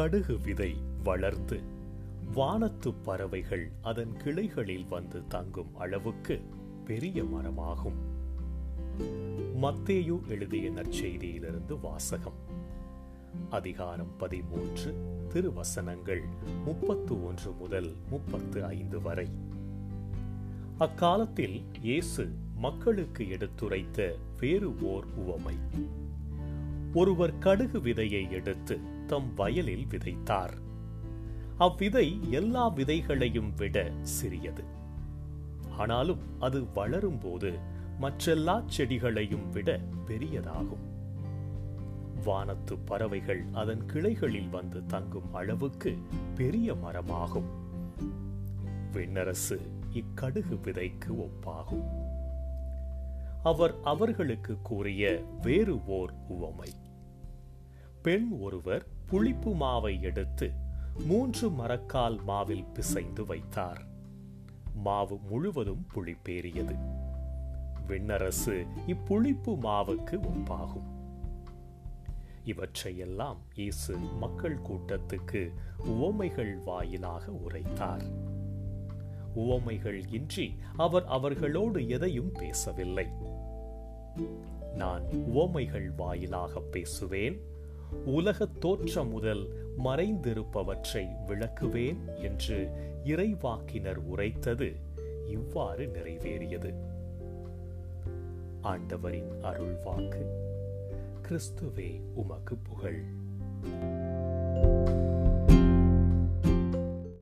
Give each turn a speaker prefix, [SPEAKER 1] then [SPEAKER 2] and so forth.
[SPEAKER 1] கடுகு விதை வளர்ந்து வானத்து பறவைகள் அதன் கிளைகளில் வந்து தங்கும் அளவுக்கு பெரிய மரமாகும். மத்தேயு எழுதிய நற்செய்தியிலிருந்து வாசகம். அதிகாரம் பதிமூன்று திருவசனங்கள் முப்பத்து ஒன்று முதல் முப்பத்து ஐந்து வரை. அக்காலத்தில் இயேசு மக்களுக்கு எடுத்துரைத்த வேறு ஓர் உவமை. ஒருவர் கடுகு விதையை எடுத்து தம் வயலில் விதைத்தார். அவ்விதை எல்லா விதைகளையும் விட சிறியது. ஆனாலும் அது வளரும்போது மற்றெல்லா செடிகளையும் விட பெரியதாகும். வானத்து பறவைகள் அதன் கிளைகளில் வந்து தங்கும் அளவுக்கு பெரிய மரமாகும். விண்ணரசு இக்கடுகு விதைக்கு ஒப்பாகும். அவர் அவர்களுக்கு கூறிய வேறு ஓர் உவமை. பெண் ஒருவர் புளிப்பு மாவை எடுத்து மூன்று மரக்கால் மாவில் பிசைந்து வைத்தார். மாவு முழுவதும் புளிப்பேறியது. விண்ணரசு இப்புளிப்பு மாவுக்கு ஒப்பாகும். இவற்றையெல்லாம் இயேசு மக்கள் கூட்டத்துக்கு உவமைகள் வாயிலாக உரைத்தார். உவமைகள் இன்றி அவர் அவர்களோடு எதையும் பேசவில்லை. நான் உவமைகள் வாயிலாக பேசுவேன் உலகத் தோற்றம் முதல் மறைந்திருப்பவற்றை விளக்குவேன் என்று இறைவாக்கினர் உரைத்தது இவ்வாறு நிறைவேறியது. ஆண்டவரின் அருள்வாக்கு கிறிஸ்துவே உமக்கு புகழ்.